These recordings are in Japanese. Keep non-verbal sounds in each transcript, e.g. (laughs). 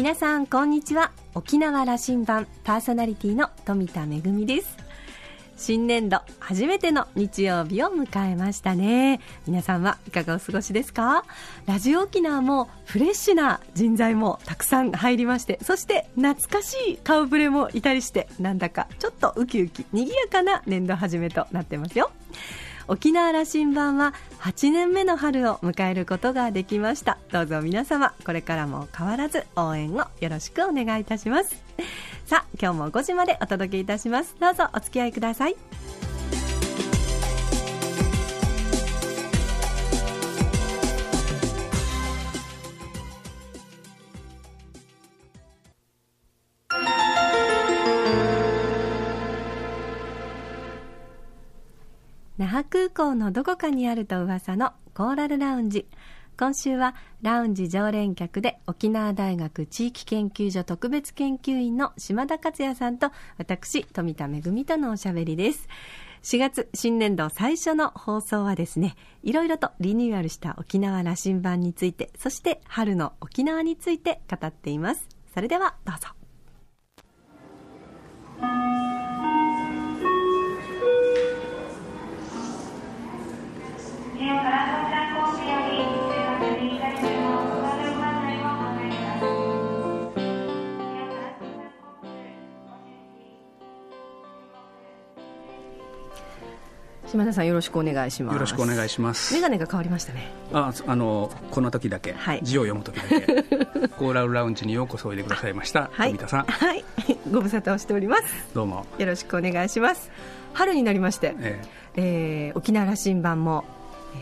皆さんこんにちは。沖縄羅針盤パーソナリティの富田恵です。新年度初めての日曜日を迎えましたね。皆さんはいかがお過ごしですか？ラジオ沖縄もフレッシュな人材もたくさん入りましてそして懐かしい顔ぶれもいたりしてなんだかちょっとウキウキ賑やかな年度始めとなってますよ。沖縄羅針盤は8年目の春を迎えることができました。どうぞ皆様これからも変わらず応援をよろしくお願いいたします。さあ今日も5時までお届けいたします。どうぞお付き合いください。那覇空港のどこかにあると噂のコーラルラウンジ。今週はラウンジ常連客で沖縄大学地域研究所特別研究員の島田克也さんと私富田恵とのおしゃべりです。4月新年度最初の放送はですねいろいろとリニューアルした沖縄羅針盤についてそして春の沖縄について語っています。それではどうぞ。島田さんよろしくお願いします。よろしくお願いします。メガネが変わりましたね。ああのこの時だけ、はい、字を読む時だけ。(laughs) コーラルラウンジにようこそおいでくださいました富田さん。はい。ご無沙汰をしております。どうも。よろしくお願いします。春になりまして、ええ。えー、沖縄羅針盤も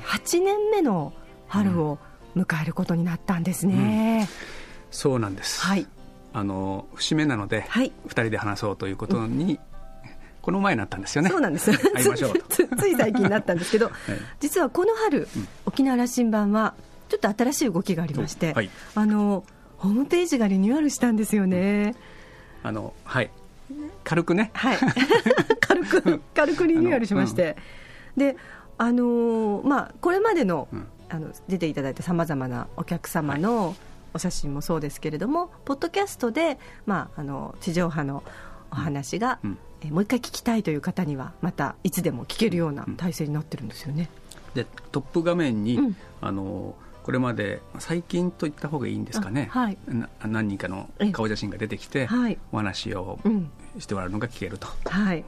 8年目の春を迎えることになったんですね、うん、そうなんです。はい。あの節目なので、はい、2人で話そうということに、この前になったんですよね。そうなんです。会いましょう (laughs) つつい最近になったんですけど、はい、実はこの春、うん、沖縄羅針盤はちょっと新しい動きがありまして、はい、あのホームページがリニューアルしたんですよね。あのはい。軽くね。はい。(laughs) 軽く軽くリニューアルしまして、うん、であのまあこれまでの、うん、あの出ていただいたさまざまなお客様の、お写真もそうですけれども、ポッドキャストで、まあ、あの地上波のお話が、うん、えもう一回聞きたいという方にはまたいつでも聞けるような体制になってるんですよね。でトップ画面に、うん、あのこれまで最近といった方がいいんですかね、はい、何人かの顔写真が出てきて、はい、お話をしてもらうのが聞けると。はい、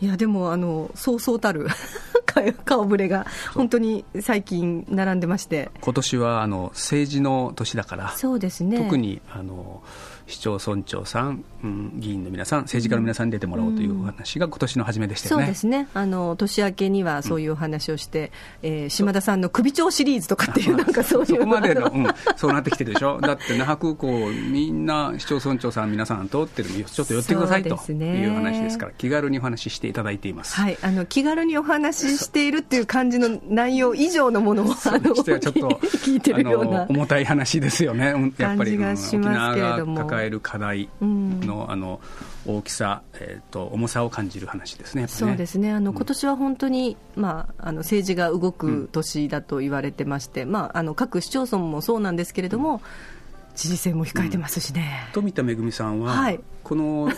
いやでもあのそうそうたる (laughs) 顔ぶれが本当に最近並んでまして。今年はあの政治の年だから。そうですね。特にあの市町村長さん、うん、議員の皆さん、政治家の皆さんに出てもらおうというお話が今年の初めでしたよね、そうですね。あの年明けにはそういうお話をして、うん、えー、島田さんの首長シリーズとかっていう、なんかそういう。そこまでの、うん、そうなってきてるでしょ、だって那覇空港、みんな市町村長さん、皆さん通ってるのちょっと寄ってくださいという話ですから、気軽にお話ししていただいています、はい、あの気軽にお話ししているっていう感じの内容以上のものを、あのちょっと (laughs) 聞いてるような重たい話ですよね、やっぱり、うん、沖縄が抱える課題の,、あの大きさ、えーと、重さを感じる話ですね、ね。そうですね。あの、今年は本当に、まあ、あの政治が動く年だと言われてまして、うん、まあ、あの各市町村もそうなんですけれども、知事選も控えてますしね。富田恵さんは、はい、この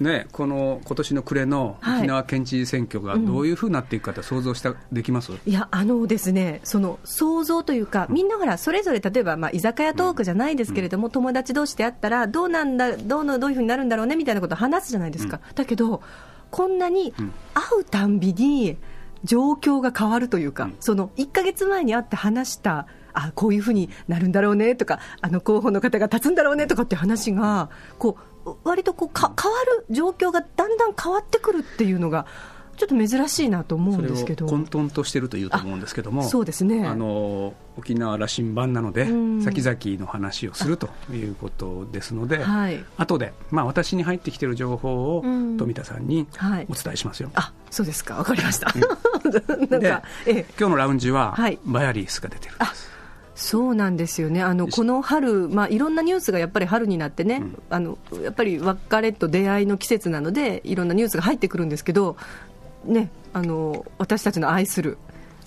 ね、この今年の暮れの沖縄県知事選挙がどういうふうになっていくかって想像したできます、いやあのですねその想像というか、みんなほらそれぞれ例えば、まあ、居酒屋トークじゃないですけれども、うん、友達同士であったらどうなんだどうのどういうふうになるんだろうねみたいなことを話すじゃないですか、うん、だけどこんなに会うたんびに状況が変わるというか、うん、その1か月前に会って話したあこういうふうになるんだろうねとかあの候補の方が立つんだろうねとかって話がこう割とこうか変わる状況がだんだん変わってくるっていうのがちょっと珍しいなと思うんですけど。混沌としてるというと思うんですけどもそうですね。あの沖縄羅針盤なので、先々の話をするということですので、はい、後で、まあ、私に入ってきている情報を富田さんにお伝えしますよ。はい、あそうですか。わかりました、うん、(laughs) なんか、ええ、今日のラウンジは、バヤリースが出てるんです。そうなんですよね。あのこの春、まあ、いろんなニュースがやっぱり春になってね、うん、あのやっぱり別れと出会いの季節なのでいろんなニュースが入ってくるんですけど、ね、あの私たちの愛する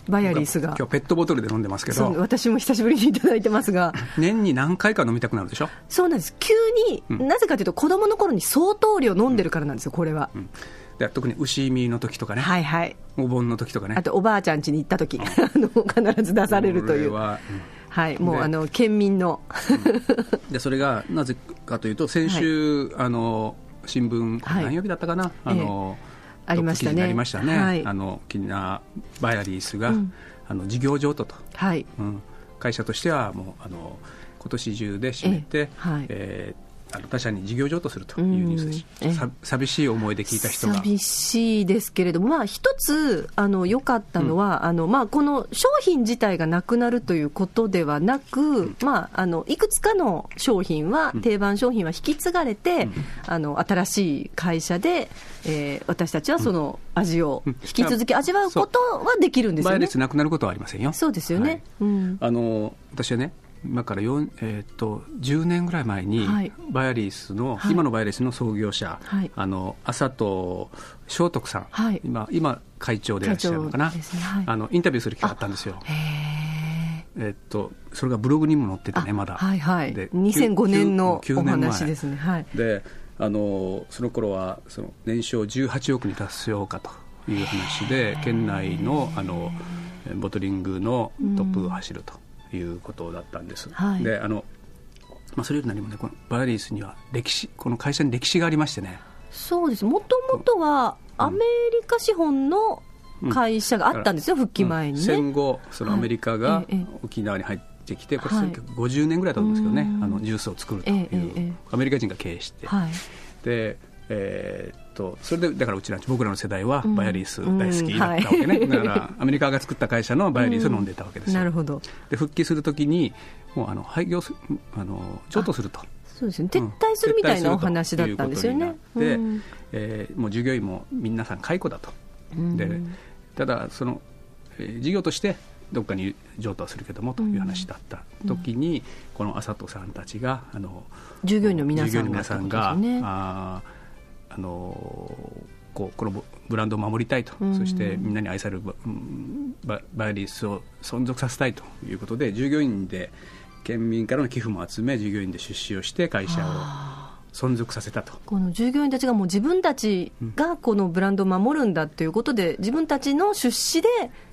バヤリースが。今日ペットボトルで飲んでますけど。私も久しぶりにいただいてますが。(laughs) 年に何回か飲みたくなるでしょ？そうなんです。急に、うん、なぜかというと子供の頃に相当量飲んでるからなんですよこれは、うん。で特に牛見の時とかね、はいはい、お盆の時とかね。あとおばあちゃん家に行った時、うん、(laughs) あの必ず出されるという。は、はい、もうあの県民の、でそれがなぜかというと先週、はい、あの新聞、はい、何曜日だったかな、あの、ええ。ありましたね。ありましたね。はい、あの沖縄バイアリースが、うん、あの事業譲渡と、はい。うん、会社としてはもうあの今年中で締めて、え。はい。えー、あの他社に事業譲渡するというニュースでした、寂しい思いで聞いた人が。寂しいですけれども、まあ、一つあの良かったのは、うん、あのまあ、この商品自体がなくなるということではなく、うん、まあ、あのいくつかの商品は、うん、定番商品は引き継がれて、あの新しい会社で、えー、私たちはその味を引き続き味わうことはできるんですよね。なくなることはありませんよ。そうですよね、はい、あの私はね今から4、えーと、10年ぐらい前に、はい、バイアリースの、はい、今のバイアリースの創業者、はい、あの朝と聖徳さん、はい、今今会長でいらっしゃるのかな、ね、あのインタビューする機会があったんですよ。えっと、それがブログにも載っててね、まだ。はいはい、で2005年のお話ですね。はい、であのその頃はその年商18億に達しようかという話で、県内のあのボトリングのトップを走ると。いうことだったんです。はい、であのまあ、それより何もねこのバラリースには歴史この会社に歴史がありましてね。そうです。もともとはアメリカ資本の会社があったんですよ、うん、復帰前に、ね、戦後そのアメリカが沖縄に入ってきて、これ1950年ぐらいだと思うんですけどね、あのジュースを作るという、アメリカ人が経営して、はい、でえー、っとそれでだからうちら僕らの世代はバイアリース大好きだったわけね、うんはい、だからアメリカが作った会社のバイアリースを飲んでたわけですよ、なるほど。で復帰するときにもうあの廃業すあの譲渡すると。そうですね。撤退するみたいなお話だったんですよね、で、うん、えー、もう従業員も皆さん解雇だと、でただその、えー、事業としてどっかに譲渡するけどもという話だった時に、うん、この麻人さんたちがあの従業員の皆さんが、ね、ああのこうこのブランドを守りたいと、うん、そしてみんなに愛されるババイリスを存続させたいということで従業員で県民からの寄付も集め従業員で出資をして会社を存続させたと。この従業員たちがもう自分たちがこのブランドを守るんだということで、自分たちの出資で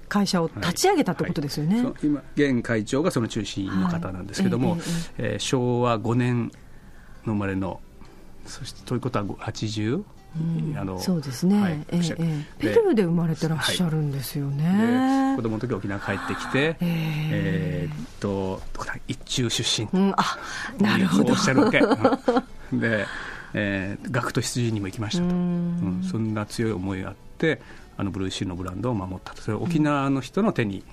会社を立ち上げたということですよね、はい。はい、今現会長がその中心の方なんですけども、はい、えー、えー、昭和5年の生まれのそしてということは80あのそうですね、はいえー、ペルーで生まれてらっしゃるんですよね、はい、子供の時沖縄帰ってきて、えー、えー、っと一中出身、うん、あなるほど。おっしゃるわけ。(laughs) で、えー、学徒出陣にも行きましたと、うん、そんな強い思いがあってあのブルーシールのブランドを守ったと。それ沖縄の人の手に、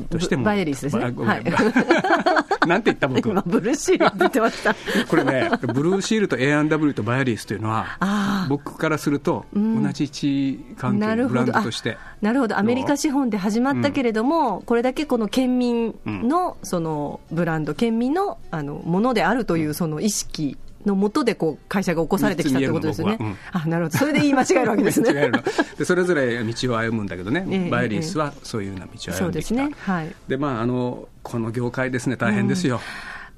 としても。バイエリスですね、はい、(laughs) なんて言った僕。今ブルーシールってました。(laughs) これねブルーシールと A&W とバイアリスというのは僕からすると同じ位置関係、うん、ブランドとして。なるほど。アメリカ資本で始まったけれども、うん、これだけこの県民のそのブランド県民のあのものであるというその意識のもとでこう会社が起こされてきたということですよね。うん、あなるほど、それで言い間違えるわけですね。でそれぞれ道を歩むんだけどね、えー、バイリスはそういうような道を歩んできた。そうですね。はい。でまああのこの業界ですね。大変ですよ。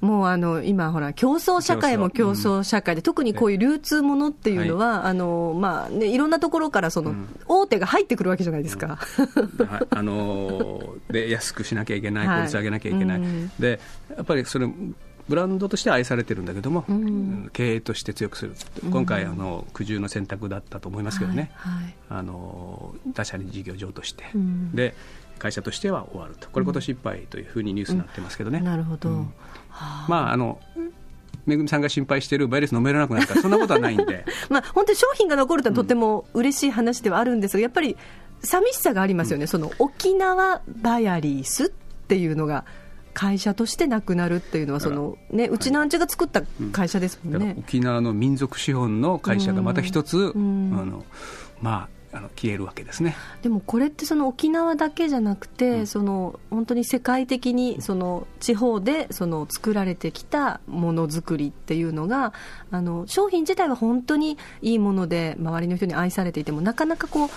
うん、もうあの今、ほら競争社会も競争。社会で、うん、特にこういう流通ものっていうのは、はい、あのまあね、いろんなところからその、大手が入ってくるわけじゃないですか、はい、あので安くしなきゃいけな (laughs) い、効率上げなきゃいけない、でやっぱりそれブランドとして愛されてるんだけども、うん、経営として強くする、今回あの苦渋の選択だったと思いますけどね、はいはい、あの他社に事業譲渡して、うん、で会社としては終わると、これ、今年いっぱいというふうにニュースになってますけどね。なるほど、まああのめぐみさんが心配しているバイレス飲めらなくなるから、そんなことはないんで。(laughs) まあ本当に商品が残るとはとても嬉しい話ではあるんですが、やっぱり寂しさがありますよね、その沖縄バイアリースっていうのが。会社としてなくなるっていうのはその、ね、うちなんちが作った会社ですもんね、うん、沖縄の民族資本の会社がまた一つ、うん、あのまあ、あの消えるわけですね。でもこれってその沖縄だけじゃなくて、うん、その本当に世界的にその地方でその作られてきたものづくりっていうのがあの商品自体は本当にいいもので周りの人に愛されていてもなかなかこう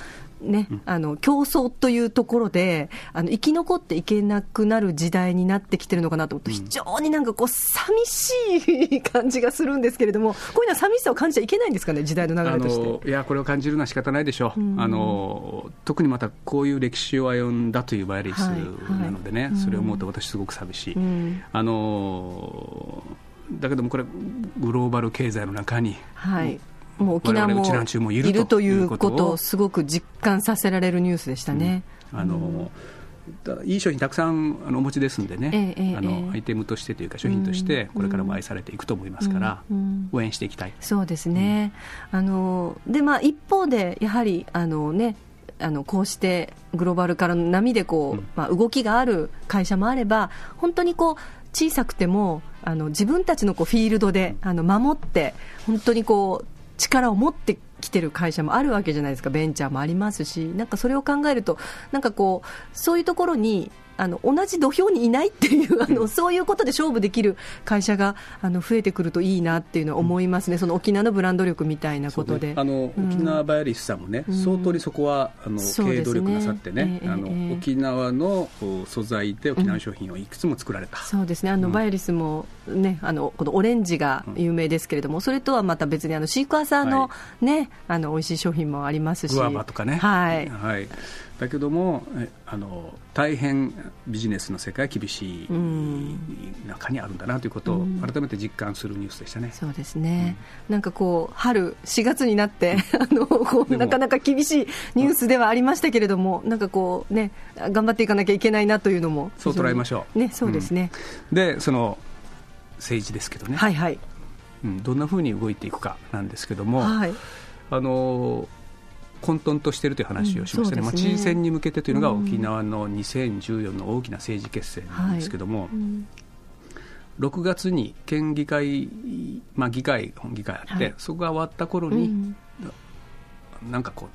ね、うん、あの競争というところであの生き残っていけなくなる時代になってきてるのかなと思って、うん、非常になんかこう寂しい感じがするんですけれどもこういうのは寂しさを感じちゃいけないんですかね時代の流れとして。いやこれを感じるのは仕方ないでしょう、うん、あの特にまたこういう歴史を歩んだというバイリスなのでね、はいはい、それを思うと私すごく寂しい、あのだけどもこれグローバル経済の中に、はいもう沖縄もいるということ。をすごく実感させられるニュースでしたね。うん、あのいい商品たくさんあのお持ちですんでね、ええあのアイテムとしてというか商品としてこれからも愛されていくと思いますから、応援していきたい。そうですね、あのでまあ、一方でやはりあの、ね、あのこうしてグローバルからの波でこう、まあ、動きがある会社もあれば本当にこう小さくてもあの自分たちのこうフィールドであの守って本当にこう力を持ってきてる会社もあるわけじゃないですか、ベンチャーもありますし、なんかそれを考えると、なんかこう、そういうところにあの同じ土俵にいないっていうあの、うん、そういうことで勝負できる会社があの増えてくるといいなっていうのは思いますね、うん、その沖縄のブランド力みたいなことで、ね、あの、うん、沖縄バイアリスさんもね、相当にそこはあの、経営努力なさってね、あの沖縄の素材で沖縄商品をいくつも作られた、そうですね。あの、バイアリスも、ね、あのこのオレンジが有名ですけれども、それとはまた別にあのシークワーサーの,、ね、はい、あの美味しい商品もありますし。グアバとかね、はい、はいだけどもあの大変ビジネスの世界厳しい中にあるんだなということを改めて実感するニュースでしたね、そうですね、うん、なんかこう春4月になって (laughs) あのこうなかなか厳しいニュースではありましたけれどもなんかこうね頑張っていかなきゃいけないなというのもそう捉えましょう。ねそうですね、うん、でその政治ですけどね。はいはい。うん、どんなふうに動いていくかなんですけども、はい、あの混沌としているという話をしましたね,、まあ、知事選に向けてというのが沖縄の2014の大きな政治決戦なんですけども、はい6月に県議会、まあ、議会、本議会あって、はい、そこが終わった頃に、うん、なんかこう、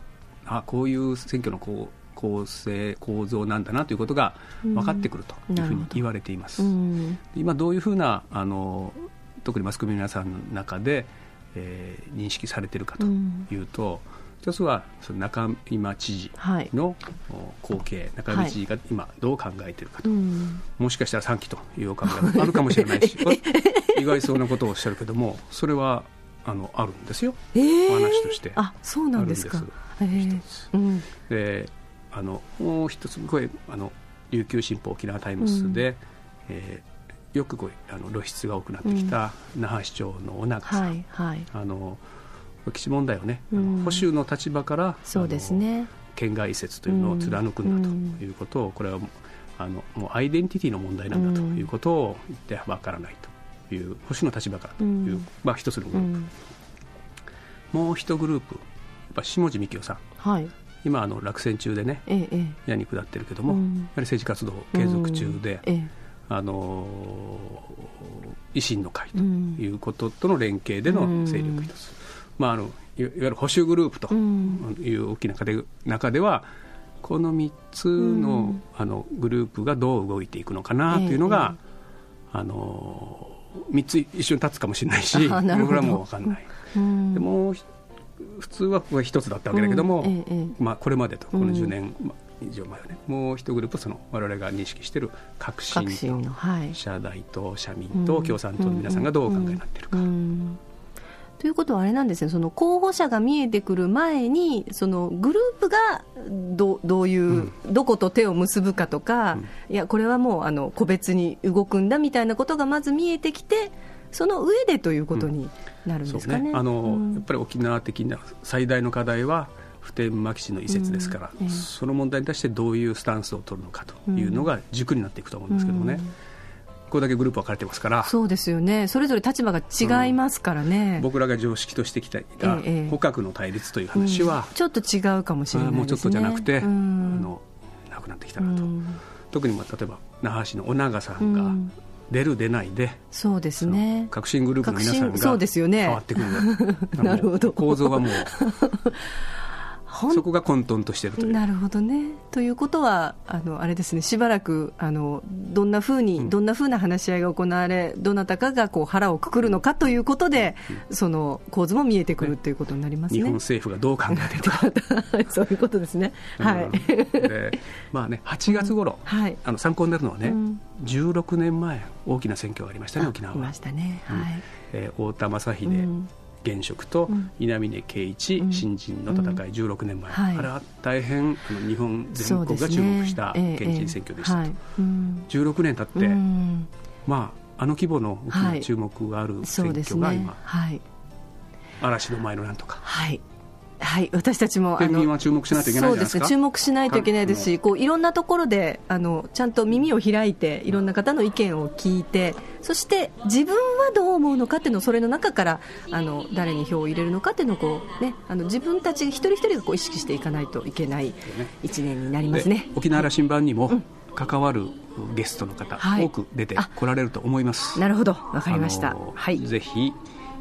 あこういう選挙のこう構成、構造なんだなということが分かってくるというふうに言われています。うん、今どういうふうなあの特にマスコミの皆さんの中で、えー、認識されているかというと、うん一つはその仲井眞知事の後継、はい、仲井眞知事が今どう考えているかと、はい、もしかしたら3期というお考えがあるかもしれないし (laughs) 意外そうなことをおっしゃるけどもそれはあのあるんですよ、えー、話として。あそうなんですか。えー、うん、であのもう一つこれあの琉球新報沖縄タイムズで、うん、えー、よくこうあの露出が多くなってきた那覇市長の尾長さん、はいはい、あの基地問題をね、うん、保守の立場からそうですね。県外移設というのを貫くんだということを、これはあのもうアイデンティティの問題なんだということを言ってはばからないという保守の立場からという、まあ、一つのグループ、もう一グループやっぱ下地幹雄さん、はい、今あの落選中でね、ええ、矢に下ってるけども、やはり政治活動継続中で、え、あの維新の会ということとの連携での勢力一つ。まあ、あのいわゆる保守グループという大きな中では、この3つの,、あのグループがどう動いていくのかなというのが、あの3つ一緒に立つかもしれないし、これはもう分かんない。でも普通はここが1つだったわけだけども、まあ、これまでとこの10年以上前はね、もう一グループその我々が認識している革新と、はい、社大と社民と共産党の皆さんがどうお考えになっているか。ということはあれなんですね、その候補者が見えてくる前に、そのグループがどどういう、うん、どこと手を結ぶかとか、うん、いや、これはもうあの個別に動くんだみたいなことがまず見えてきて、その上でということになるんですかね。ね。あのやっぱり沖縄的な最大の課題は、普天間基地の移設ですから、うん、その問題に対してどういうスタンスを取るのかというのが軸になっていくと思うんですけどもね。これだけグループ分かれてますから。そうですよね。それぞれ立場が違いますからね、うん、僕らが常識としてきた捕獲の対立という話は、うん、ちょっと違うかもしれない、ね、もうちょっとじゃなくて、うん、あのなくなってきたなと、特に例えば那覇市の尾長さんが、出る出ないでそうですね。革新グループの皆さんが変わってくる、ね、(laughs) なるほど。構造がもう (laughs) そこが混沌としているという。なるほどね。ということはあのあれですね。しばらくあのどんなふうに、うん、どんなふうな話し合いが行われどなたかがこう腹をくくるのかということで、うん、その構図も見えてくるということになりますね、日本政府がどう考えてるか。(laughs) そういうことですね、はい、でまあね8月頃、はい、あの参考になるのはね、うん、16年前大きな選挙がありましたね沖縄は。ましたね、はい。えー、太田正秀、現職と稲峰圭一新人の戦い、16年前、はい、あれは大変あの日本全国が注目した県知事選挙でした。と、ねえ。ーはい、16年経って、まあ、あの規模の大きな注目がある選挙が今、はい、嵐の前のなんとか。はいはい、私たちも県民は注目しないといけないそうですね、注目しないといけないですし、こういろんなところであのちゃんと耳を開いて、いろんな方の意見を聞いて、そして自分はどう思うのかっていうのを、それの中からあの誰に票を入れるのかっていうのをこう、ね、あの自分たち一人一人がこう意識していかないといけない1年になりますね。沖縄羅針盤にも、関わるゲストの方、多く出てこられると思います。なるほど、わかりました。はい、ぜひ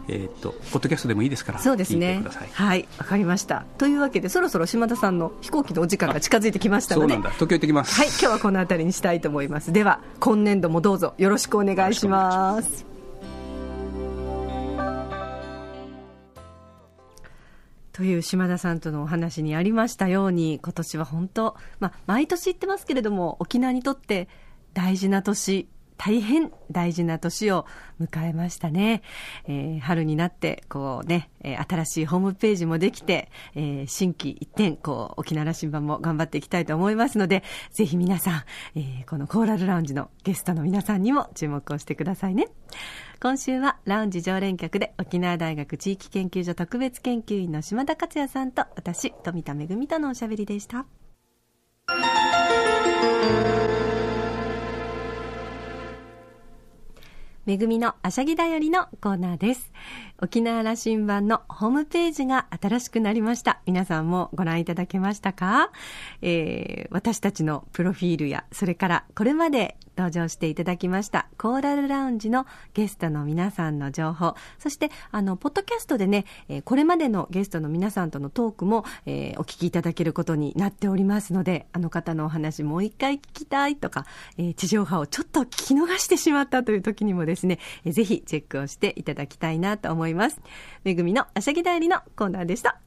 えーと、ポッドキャストでもいいですからそうですね。はいわかりました。というわけでそろそろ島田さんの飛行機のお時間が近づいてきましたのでそうなんだ。東京行ってきます。はい今日はこの辺りにしたいと思います。では今年度もどうぞ。よろしくお願いします。という島田さんとのお話にありましたように今年は本当、まあ、毎年言ってますけれども沖縄にとって大事な年大変大事な年を迎えましたね。えー、春になって、こうね、え、新しいホームページもできて、えー、新規一点、こう、沖縄羅針盤も頑張っていきたいと思いますので、ぜひ皆さん、えー、このコーラルラウンジのゲストの皆さんにも注目をしてくださいね。今週はラウンジ常連客で沖縄大学地域研究所特別研究員の島田克也さんと私、富田恵とのおしゃべりでした。めぐみのあしゃぎだよりのコーナーです。沖縄羅針盤のホームページが新しくなりました。皆さんもご覧いただけましたか、えー、私たちのプロフィールや、それからこれまで登場していただきましたコーラルラウンジのゲストの皆さんの情報、そしてあの、ポッドキャストでね、えこれまでのゲストの皆さんとのトークも、えー、お聞きいただけることになっておりますので、あの方のお話もう一回聞きたいとか、えー、地上波をちょっと聞き逃してしまったという時にもですね、えー、ぜひチェックをしていただきたいなと思います。めぐみのあしゃぎだよりのコーナーでした。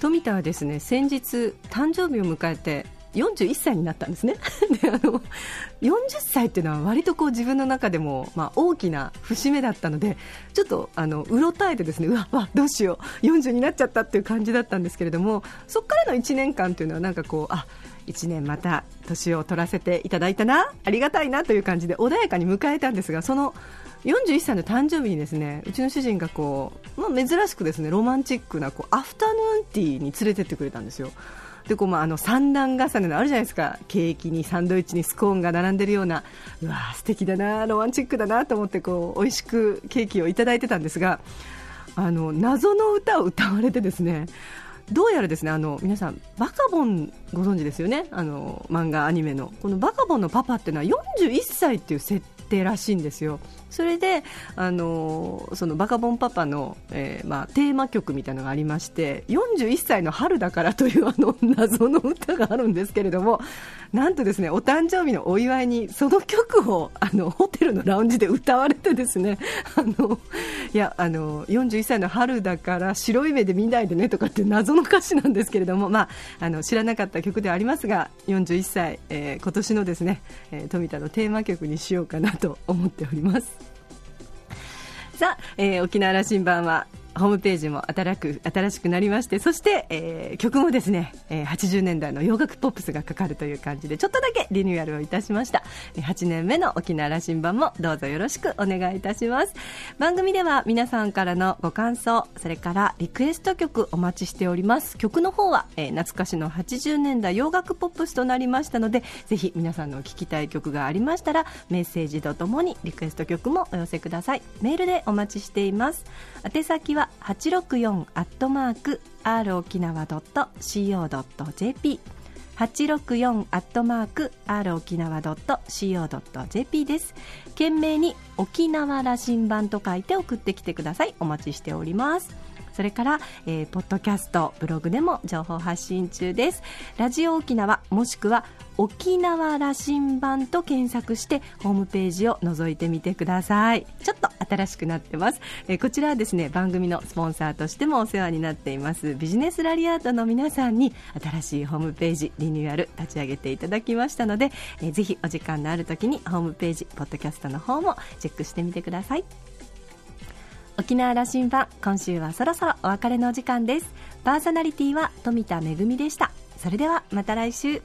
富田はですね先日誕生日を迎えて41歳になったんですね。(laughs) であの40歳っていうのは割とこう自分の中でも、まあ、大きな節目だったのでちょっとあのうろたえてですねうわわどうしよう。40になっちゃったっていう感じだったんですけれどもそこからの1年間というのはなんかこうあ1年また年を取らせていただいたな。ありがたいなという感じで穏やかに迎えたんですがその41歳の誕生日にですねうちの主人がこう、まあ、珍しくですねロマンチックなこうアフタヌーンティーに連れてってくれたんですよ。でこうまああの三段重ねのあるじゃないですか。ケーキにサンドイッチにスコーンが並んでるような。うわ素敵だなロマンチックだなと思ってこう美味しくケーキをいただいてたんですがあの謎の歌を歌われてですねどうやらですねあの皆さんバカボンご存知ですよね？あの漫画アニメの。このバカボンのパパっていうのは41歳っていう設定らしいんですよ。それで、あのそのバカボンパパの、えーまあ、テーマ曲みたいなのがありまして41歳の春だからというあの謎の歌があるんですけれどもなんとですねお誕生日のお祝いにその曲をあのホテルのラウンジで歌われてですねあのいやあの41歳の春だから白い目で見ないでねとかって謎の歌詞なんですけれども、まあ、あの知らなかった曲ではありますが41歳、えー、今年のですね、え、富田のテーマ曲にしようかなと思っております。さあ、えー、沖縄羅針盤はホームページも新く新しくなりましてそして、えー、曲もですね、えー、80年代の洋楽ポップスがかかるという感じでちょっとだけリニューアルをいたしました。8年目の沖縄羅針盤もどうぞよろしくお願いいたします。番組では皆さんからのご感想それからリクエスト曲お待ちしております。曲の方は、えー、懐かしの80年代洋楽ポップスとなりましたのでぜひ皆さんの聴きたい曲がありましたらメッセージとともにリクエスト曲もお寄せください。メールでお待ちしています。宛先は864アットマーク r 沖縄 .co.jp 864アットマーク r 沖縄 .co.jp です。懸命に沖縄羅針盤と書いて送ってきてください。お待ちしております。それから、えー、ポッドキャストブログでも情報発信中です。ラジオ沖縄もしくは沖縄羅針盤と検索してホームページを覗いてみてください。ちょっと新しくなってます、えー、こちらはですね番組のスポンサーとしてもお世話になっています。ビジネスラリアートの皆さんに新しいホームページリニューアル立ち上げていただきましたので、えー、ぜひお時間のある時にホームページポッドキャストの方もチェックしてみてください。沖縄羅針盤今週はそろそろお別れのお時間です。パーソナリティは富田恵でした。それではまた来週。